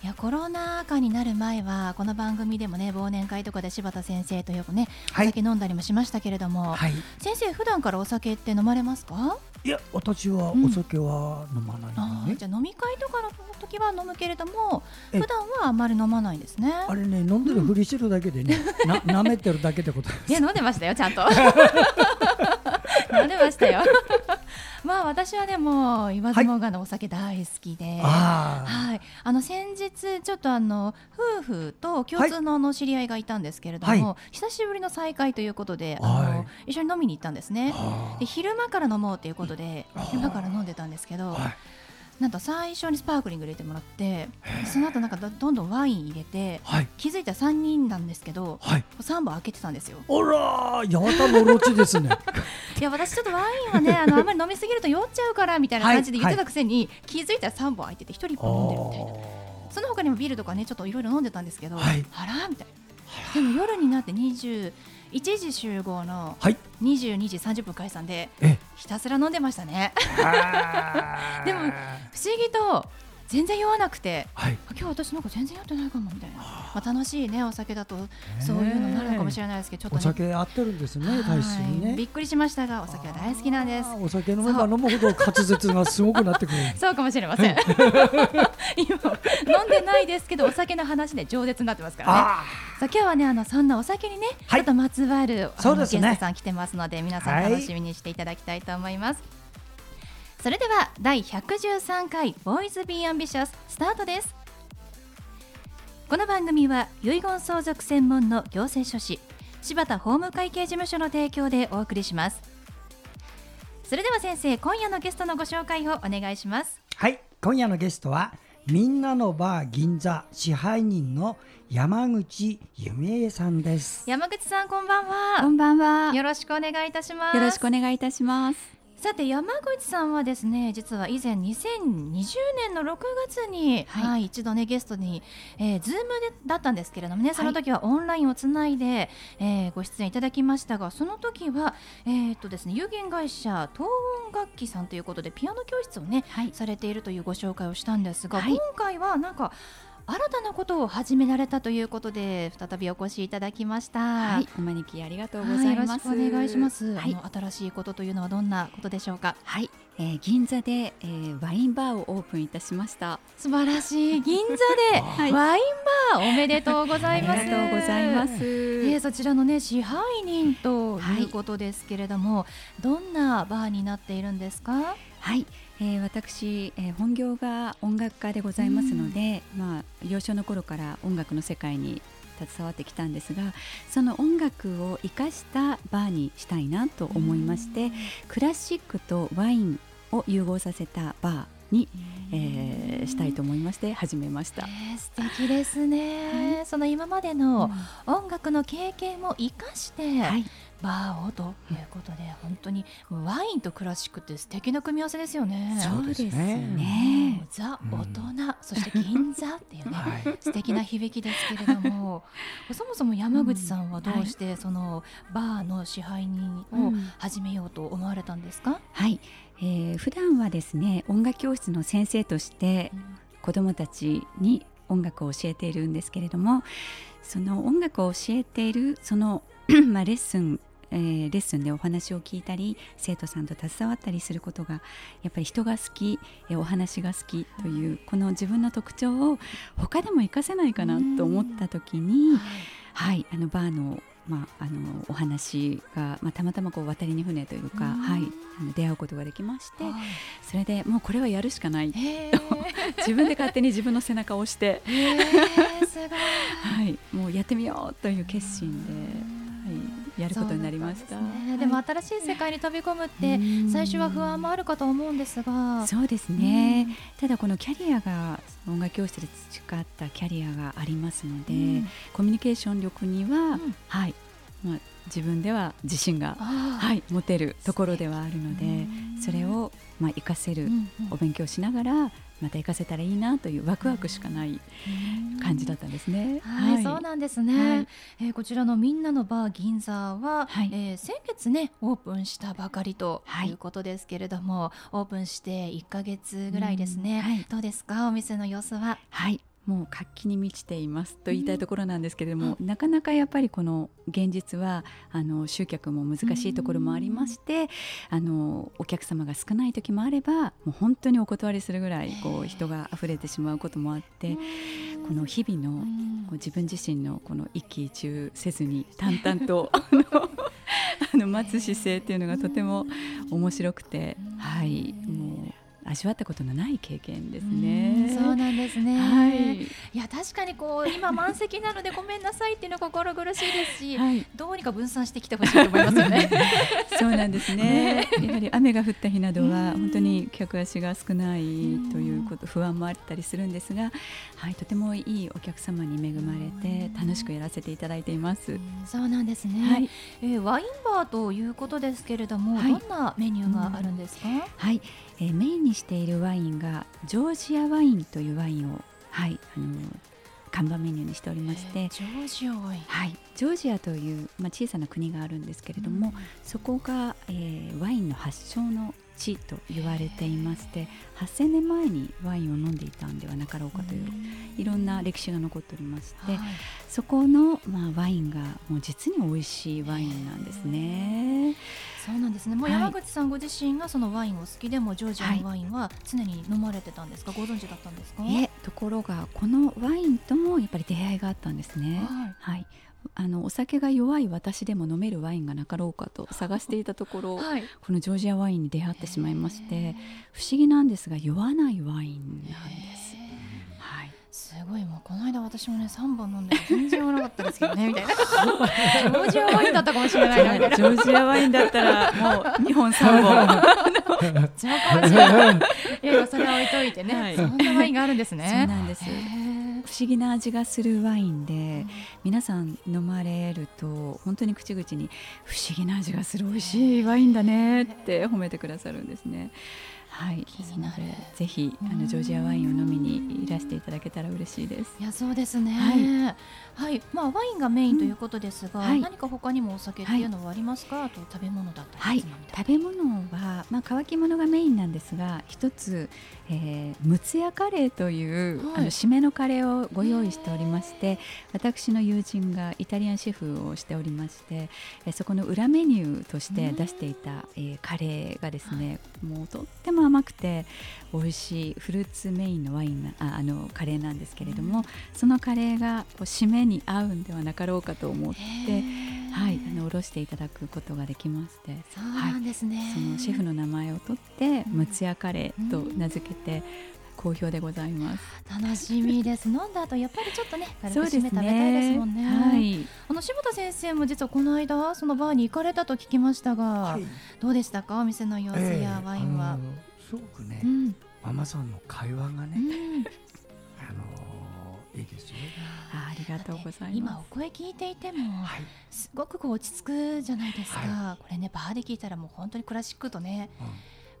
いやコロナ禍になる前はこの番組でもね忘年会とかで柴田先生とよくね、はい、お酒飲んだりもしましたけれども、はい、先生普段からお酒って飲まれますか？いや私はお酒は飲まない、ね、じゃあ飲み会とかの時は飲むけれども普段はあまり飲まないんですね。あれね飲んでるふりしてるだけでね、うん、な 舐めてるだけってこといや飲んでましたよちゃんと。飲んでましたよ まあ私はでも言わずもがのお酒大好きで、はい、はい、あの先日ちょっとあの夫婦と共通のの知り合いがいたんですけれども、はい、久しぶりの再会ということで、あの一緒に飲みに行ったんですね。で昼間から飲もうということで昼間から飲んでたんですけど。なんと最初にスパークリング入れてもらってその後なんかどんどんワイン入れて、はい、気づいた3人なんですけど、はい、3本開けてたんですよ。あらやたのろちですね。いや私ちょっとワインはねあのあんまり飲みすぎると酔っちゃうからみたいな感じで言ってたくせに、はい、気づいたら3本開いてて1人1本飲んでるみたいな。その他にもビールとかねちょっといろいろ飲んでたんですけど、あらみたいな。でも夜になって20 1時集合の22時30分解散でひたすら飲んでましたね。でも不思議と全然酔わなくて、はい、今日私なんか全然酔ってないかもみたいな、まあ、楽しいねお酒だと。そういうのになるのかもしれないですけどちょっと、ね、お酒合ってるんですね体質にね。びっくりしましたがお酒は大好きなんです。お酒飲めば飲むほど滑舌がすごくなってくる。そうかもしれません。今飲んでないですけどお酒の話で饒舌になってますからね。さあ今日はねあのそんなお酒にね、はい、ちょっとまつわるあの、ね、ゲストさん来てますので皆さん楽しみにしていただきたいと思います、はいそれでは第113回ボーイズビーアンビシャススタートです。この番組は遺言相続専門の行政書士柴田法務会計事務所の提供でお送りします。それでは先生今夜のゲストのご紹介をお願いします。はい今夜のゲストはみんなのバー銀座支配人の山口夢恵さんです。山口さんこんばんは。こんばんは。よろしくお願いいたします。よろしくお願いいたしますさて山口さんはですね実は以前2020年の6月に、はい、はい、一度ねゲストに、えー、ズームでだったんですけれどもねその時はオンラインをつないで、はい、えー、ご出演いただきましたがその時は、えー、っとですね有限会社東音楽器さんということでピアノ教室をね、はい、されているというご紹介をしたんですが、今回はなんか新たなことを始められたということで再びお越しいただきました。はい、お招きありがとうございます。はい、お願いします、はい、あの新しいことというのはどんなことでしょうか？はい、えー、銀座で、えー、ワインバーをオープンいたしました。素晴らしい 銀座でワインバーおめでとうございます。ありがとうございます。えー、そちらのね支配人ということですけれども、はい、どんなバーになっているんですか？はい。えー、私、えー、本業が音楽家でございますので、まあ、幼少の頃から音楽の世界に携わってきたんですがその音楽を生かしたバーにしたいなと思いましてクラシックとワインを融合させたバーに、えー、したいと思いまして始めました、えー、素敵ですね、はい、その今までの音楽の経験も生かして、はいバーをということで、本当にワインとクラシックって素敵な組み合わせですよね。そうですね。ザ大人、そして銀座っていうね、はい、素敵な響きですけれども、そもそも山口さんはどうしてそのバーの支配人を始めようと思われたんですか？はい、えー、普段はですね音楽教室の先生として子どもたちに音楽を教えているんですけれどもその音楽を教えているその まあ、レッスンえー、レッスンでお話を聞いたり生徒さんと携わったりすることがやっぱり人が好き、えー、お話が好きというこの自分の特徴を他でも活かせないかなと思った時に、はい、あのバーのまあ、あのお話が、まあ、たまたまこう渡りに船というか、はい、あの出会うことができまして、はい、それでもうこれはやるしかない。と 自分で勝手に自分の背中を押して、はい、もうやってみようという決心で。はいやることになりました。でね。はい、でも新しい世界に飛び込むって最初は不安もあるかと思うんですが、そうですね。ただこのキャリアが音楽教室で培ったキャリアがありますので、コミュニケーション力には、はい、まあ自分では自信が、はい、持てるところではあるのでそれを、まあ、活かせるお勉強しながらまた活かせたらいいなというワクワクしかない感じだったんですね。はい、はい、そうなんですね、はい、えー、こちらのみんなのバー銀座は、はい、えー、先月ねオープンしたばかりとい。うことですけれども、オープンして1か月ぐらいですね、どうですか？お店の様子は。はいもう活気に満ちていますと言いたいところなんですけれども、うん、なかなかやっぱりこの現実はあの集客も難しいところもありまして、あのお客様が少ない時もあればもう本当にお断りするぐらいこう人が溢れてしまうこともあって、この日々のこう自分自身のこの一喜一憂せずに 淡々とあの待つ姿勢っていうのがとても面白くて、はい。もう味わったことのない経験ですね。うそうなんですね。はい。いや確かにこう今満席なのでごめんなさいっていうの心苦しいですし、はい、どうにか分散してきてほしいと思いますよね。そうなんですね。やはり雨が降った日などは本当に客足が少ないということ不安もあったりするんですが、はいとてもいいお客様に恵まれて楽しくやらせていただいています。そうなんですね。はい、えー、ワインバーということですけれども、はい、どんなメニューがあるんですか？はい。えー、メインにしているワインがジョージアワインというワインを、はいあのー、看板メニューにしておりまして、ジョージアワイン、はい、ジョージアという、まあ、小さな国があるんですけれども、うん、そこが、えー、ワインの発祥の地と言われていまして8000年前にワインを飲んでいたんではなかろうかといういろんな歴史が残っておりまして、はい、そこの、まあ、ワインがもう実に美味しいワインなんですね。そうなんですね。もう山口さんご自身がそのワインを好きでもジョージアのワインは常に飲まれてたんですか、はい、ご存知だったんですか？えところがこのワインともやっぱり出会いがあったんですね。はい、はいあのお酒が弱い私でも飲めるワインがなかろうかと探していたところ、はい、このジョージアワインに出会ってしまいまして不思議なんですが酔わないワインなんです。すごいもうこの間私もね3本飲んで全然合わなかったですけどねみたいな。ジョージアワインだったかもしれないなジョージアワインだったらもう2本3本。それは置いといてね、はい、そんなワインがあるんですね。そうなんです。不思議な味がするワインで皆さん飲まれると本当に口々に不思議な味がする美味しいワインだねって褒めてくださるんですね。はい、気になる。ぜひあのジョージアワインを飲みにいらしていただけたら嬉しいです。いやそうですね。はい、はい、まあワインがメインということですが、うん。はい、何か他にもお酒っていうのはありますか？はい、あと食べ物だったり、はい、食べ物はまあ乾き物がメインなんですが、一つ、えー、ムツヤカレーという、あの締めのカレーをご用意しておりまして、私の友人がイタリアンシェフをしておりまして、えー、そこの裏メニューとして出していた、えー、カレーがですね、もうとっても甘くて美味しいフルーツメインのワインああのカレーなんですけれども、そのカレーがこう締めに合うんではなかろうかと思って、はい、あのおろしていただくことができましてそうなんですね、はい、そのシェフの名前を取ってムツヤカレーと名付けて、好評でございます。楽しみです。飲んだ後やっぱりちょっとね軽く締め食べたいですもんね、ね、はい、あの柴田先生も実はこの間そのバーに行かれたと聞きましたが、はい、どうでしたか？お店の様子やワインは、えーすごくね、うん、ママさんの会話がね、うん、あのいいですよ。ありがとうございます。今お声聞いていても、はい、すごくこう落ち着くじゃないですか、はい。これねバーで聞いたらもう本当にクラシックとね。うん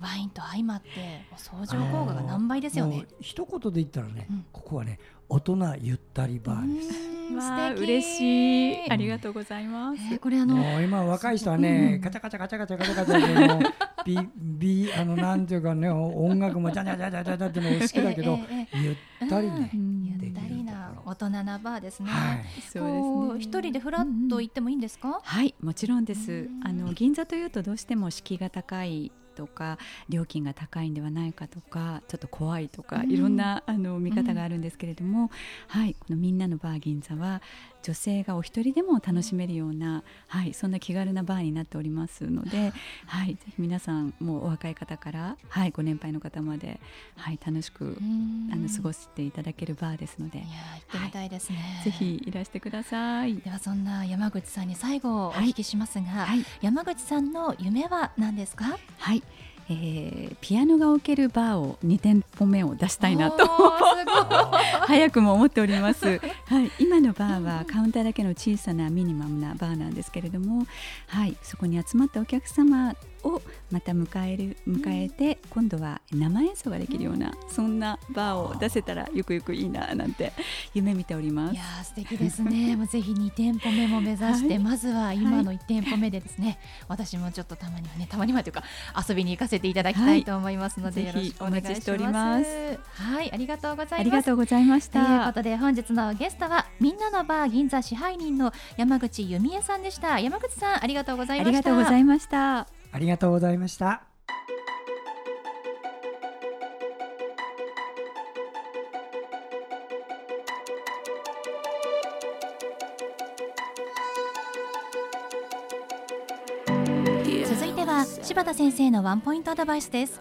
ワインと相まって相乗効果が何倍ですよね。一言で言ったらね、うん、ここはね大人ゆったりバーです。わあ嬉しいありがとうございます。えー、これあの今若い人はね、カチャカチャカチャカチャカチャカチャでもビビあのなんていうかね音楽もジャジャジャジャジャジャっての好きだけど、ゆったりね、ゆったりな大人なバーですね。はい、そうですね。一人でフラッと行ってもいいんですか？はいもちろんです。あの銀座というとどうしても敷居が高いとか料金が高いんではないかとかちょっと怖いとか、いろんなあの見方があるんですけれども、はい、このみんなのバー銀座は女性がお一人でも楽しめるような、はい、そんな気軽なバーになっておりますので、はい、ぜひ皆さんもうお若い方から、はい、ご年配の方まで、はい、楽しくあの過ごしていただけるバーですのでいや行ってみたいですね、はい、ぜひいらしてください。ではそんな山口さんに最後お聞きしますが、はい、山口さんの夢は何ですか？はいえー、ピアノが置けるバーを2店舗目を出したいなと。早くも思っております、はい、今のバーはカウンターだけの小さなミニマムなバーなんですけれども、はい、そこに集まったお客様をまた迎える迎えて今度は生演奏ができるようなそんなバーを出せたらゆくゆくいいななんて夢見ております。いや素敵ですね。もうぜひ2店舗目も目指して、はい、まずは今の1店舗目でですね、はい、私もちょっとたまにはねたまにはというか遊びに行かせていただきたいと思いますので、はい、よろしくお願いしております。はいありがとうございます。ありがとうございました。ということで本日のゲストはみんなのバー銀座支配人の山口由美恵さんでした。山口さんありがとうございました。ありがとうございましたありがとうございました。続いては柴田先生のワンポイントアドバイスです。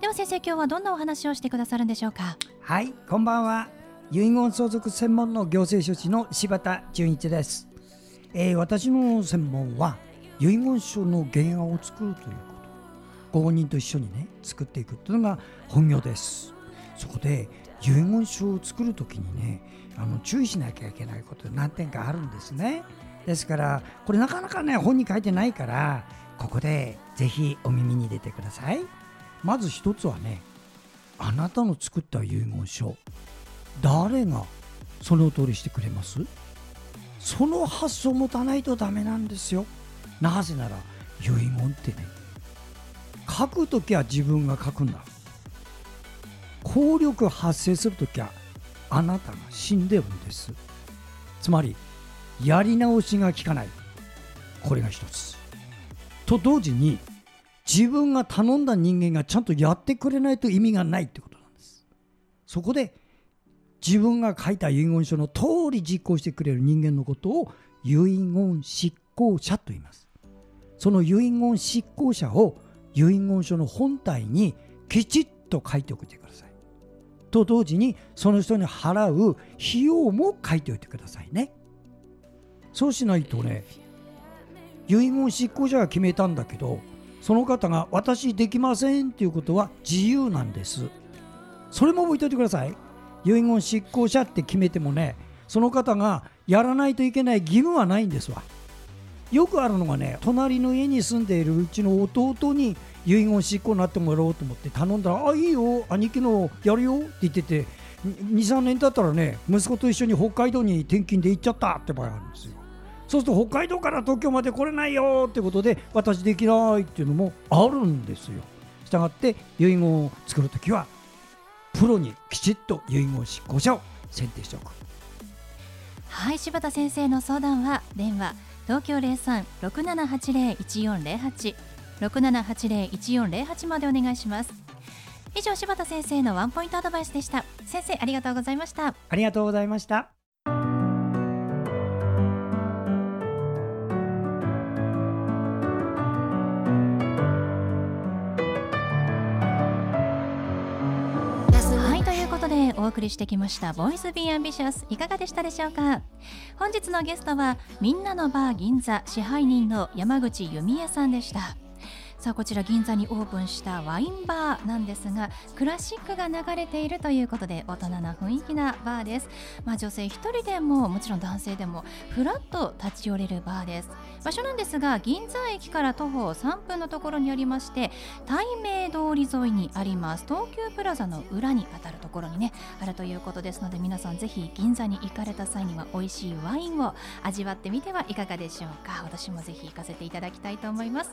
では先生今日はどんなお話をしてくださるんでしょうか？はいこんばんは。遺言相続専門の行政書士の柴田純一です、えー、私の専門は遺言書の原案を作るというご本人と一緒にね作っていくっていうのが本業です。そこで遺言書を作る時にねあの注意しなきゃいけないこと何点かあるんですね。ですからこれなかなかね本に書いてないからここでぜひお耳に入れてください。まず一つはねあなたの作った遺言書誰がその通りしてくれます？その発想を持たないとダメなんですよ。なぜなら遺言ってね書くときは自分が書くんだ。効力発生するときはあなたが死んでるんです。つまりやり直しが効かない。これが一つ。と同時に自分が頼んだ人間がちゃんとやってくれないと意味がないってことなんです。そこで自分が書いた遺言書の通り実行してくれる人間のことを遺言執行者と言います。その遺言執行者を遺言書の本体にきちっと書いておいてください。と同時にその人に払う費用も書いておいてくださいね。そうしないとね遺言執行者が決めたんだけどその方が私できませんっていうことは自由なんです。それも覚えておいてください。遺言執行者って決めてもねその方がやらないといけない義務はないんですわ。よくあるのがね隣の家に住んでいるうちの弟に遺言執行になってもらおうと思って頼んだら「あいいよ兄貴のやるよ」って言ってて23年経ったらね息子と一緒に北海道に転勤で行っちゃったって場合あるんですよ。そうすると北海道から東京まで来れないよってことで私できないっていうのもあるんですよ。したがって遺言を作るときはプロにきちっと遺言執行者を選定しておく。はい柴田先生の相談は電話東京零三六七八零一四零八。六七八零一四零八までお願いします。以上柴田先生のワンポイントアドバイスでした。先生ありがとうございました。ありがとうございました。お送りしてきましたボイスビーアンビシャスいかがでしたでしょうか？本日のゲストはみんなのバー銀座支配人の山口由美恵さんでした。さあこちら銀座にオープンしたワインバーなんですがクラシックが流れているということで大人な雰囲気なバーです、まあ、女性1人でももちろん男性でもふらっと立ち寄れるバーです。場所なんですが銀座駅から徒歩3分のところにありまして対名通り沿いにあります。東急プラザの裏にあたるところにねあるということですので皆さんぜひ銀座に行かれた際には美味しいワインを味わってみてはいかがでしょうか。私もぜひ行かせていただきたいと思います。